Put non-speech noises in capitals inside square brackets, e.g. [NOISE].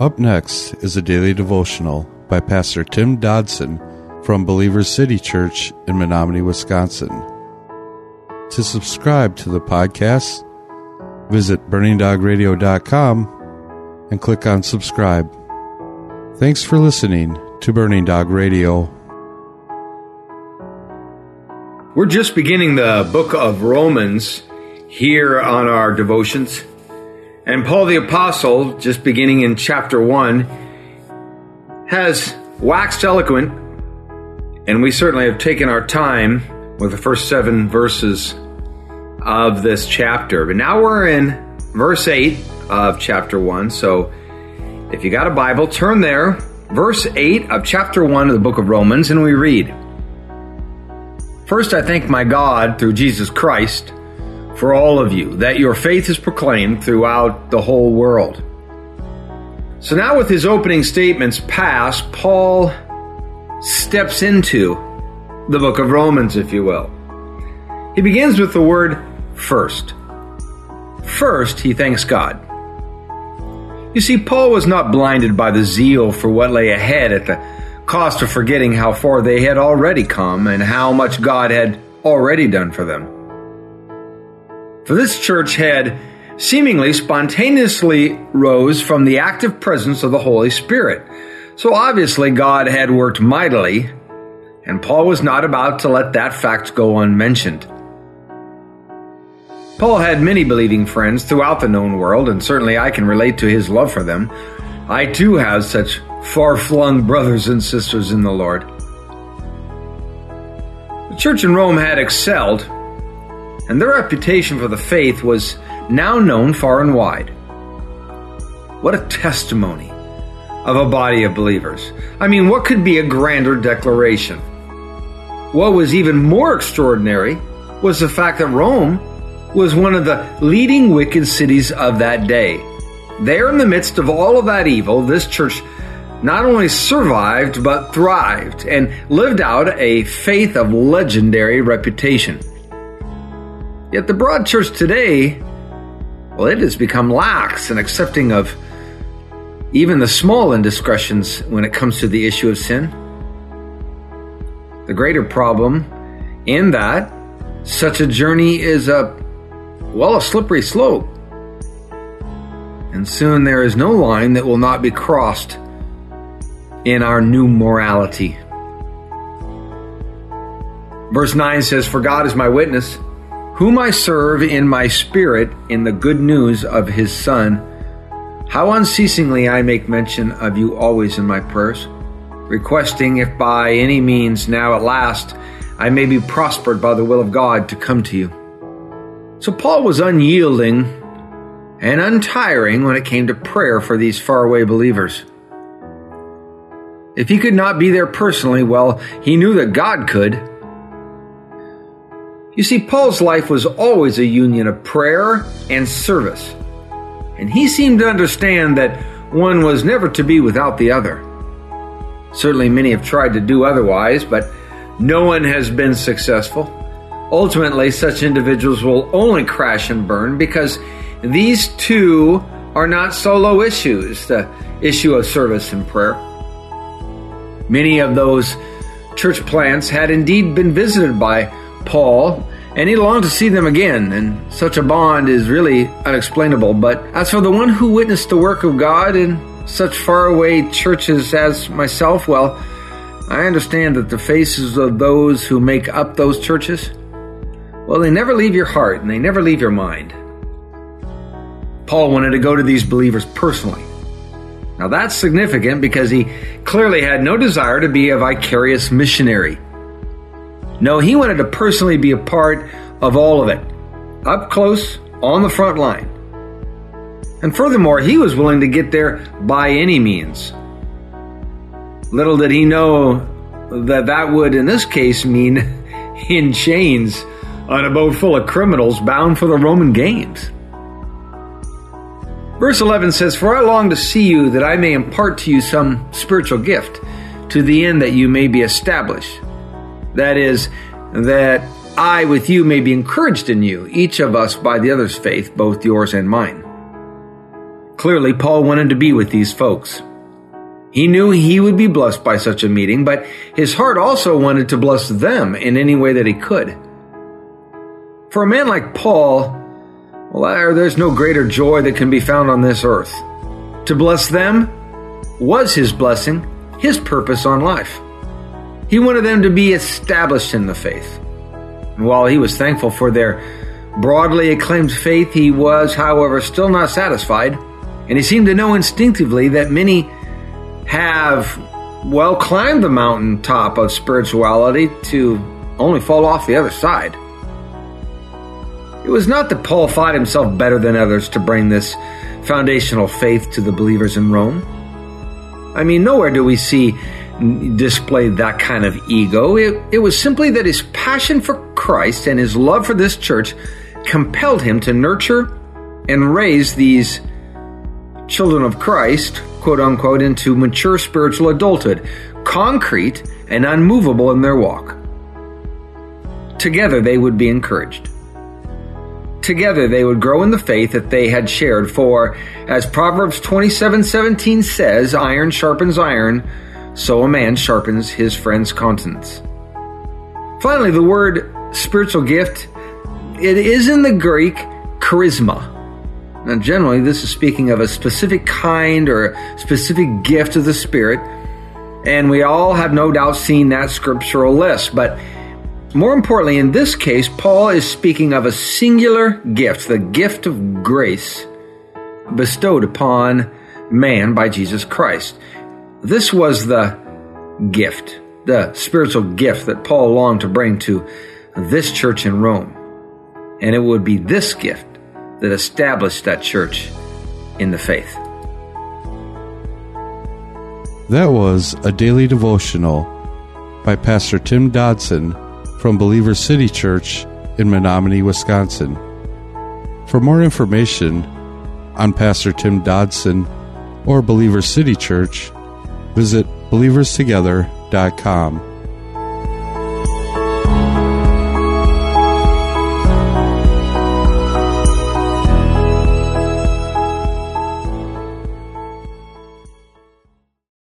Up next is a daily devotional by Pastor Tim Dodson from Believers City Church in Menominee, Wisconsin. To subscribe to the podcast, visit burningdogradio.com and click on subscribe. Thanks for listening to Burning Dog Radio. We're just beginning the book of Romans here on our devotions. And Paul the Apostle, just beginning in chapter 1, has waxed eloquent, and we certainly have taken our time with the first seven verses of this chapter. But now we're in verse 8 of chapter 1. So if you got a Bible, turn there, verse 8 of chapter 1 of the book of Romans, and we read First, I thank my God through Jesus Christ for all of you, that your faith is proclaimed throughout the whole world. So now, with his opening statements past, Paul steps into the book of Romans, if you will. He begins with the word first. First, he thanks God. You see, Paul was not blinded by the zeal for what lay ahead at the cost of forgetting how far they had already come and how much God had already done for them. For this church had seemingly spontaneously rose from the active presence of the Holy Spirit. So obviously God had worked mightily, and Paul was not about to let that fact go unmentioned. Paul had many believing friends throughout the known world, and certainly I can relate to his love for them. I too have such far flung brothers and sisters in the Lord. The church in Rome had excelled and their reputation for the faith was now known far and wide. What a testimony of a body of believers. I mean, what could be a grander declaration? What was even more extraordinary was the fact that Rome was one of the leading wicked cities of that day. There, in the midst of all of that evil, this church not only survived, but thrived and lived out a faith of legendary reputation. Yet the broad church today, well, it has become lax and accepting of even the small indiscretions when it comes to the issue of sin. The greater problem in that such a journey is a, well, a slippery slope. And soon there is no line that will not be crossed in our new morality. Verse 9 says, For God is my witness whom I serve in my spirit in the good news of his Son, how unceasingly I make mention of you always in my prayers, requesting if by any means now at last I may be prospered by the will of God to come to you. So Paul was unyielding and untiring when it came to prayer for these faraway believers. If he could not be there personally, well, he knew that God could. You see, Paul's life was always a union of prayer and service. And he seemed to understand that one was never to be without the other. Certainly, many have tried to do otherwise, but no one has been successful. Ultimately, such individuals will only crash and burn because these two are not solo issues the issue of service and prayer. Many of those church plants had indeed been visited by Paul, and he longed to see them again, and such a bond is really unexplainable. But as for the one who witnessed the work of God in such faraway churches as myself, well, I understand that the faces of those who make up those churches, well, they never leave your heart and they never leave your mind. Paul wanted to go to these believers personally. Now that's significant because he clearly had no desire to be a vicarious missionary. No, he wanted to personally be a part of all of it, up close, on the front line. And furthermore, he was willing to get there by any means. Little did he know that that would, in this case, mean [LAUGHS] in chains on a boat full of criminals bound for the Roman games. Verse 11 says, For I long to see you that I may impart to you some spiritual gift, to the end that you may be established. That is, that I with you may be encouraged in you, each of us by the other's faith, both yours and mine. Clearly, Paul wanted to be with these folks. He knew he would be blessed by such a meeting, but his heart also wanted to bless them in any way that he could. For a man like Paul, well, there's no greater joy that can be found on this earth. To bless them was his blessing, his purpose on life. He wanted them to be established in the faith. And while he was thankful for their broadly acclaimed faith, he was, however, still not satisfied, and he seemed to know instinctively that many have, well, climbed the mountaintop of spirituality to only fall off the other side. It was not that Paul thought himself better than others to bring this foundational faith to the believers in Rome. I mean, nowhere do we see displayed that kind of ego. It, it was simply that his passion for Christ and his love for this church compelled him to nurture and raise these children of Christ, quote unquote, into mature spiritual adulthood, concrete and unmovable in their walk. Together they would be encouraged. Together they would grow in the faith that they had shared, for as Proverbs 27:17 says, iron sharpens iron, so a man sharpens his friend's countenance. Finally, the word spiritual gift, it is in the Greek charisma. Now, generally, this is speaking of a specific kind or a specific gift of the Spirit, and we all have no doubt seen that scriptural list. But more importantly, in this case, Paul is speaking of a singular gift, the gift of grace bestowed upon man by Jesus Christ. This was the gift, the spiritual gift that Paul longed to bring to this church in Rome. And it would be this gift that established that church in the faith. That was a daily devotional by Pastor Tim Dodson from Believer City Church in Menominee, Wisconsin. For more information on Pastor Tim Dodson or Believer City Church, visit believerstogether.com.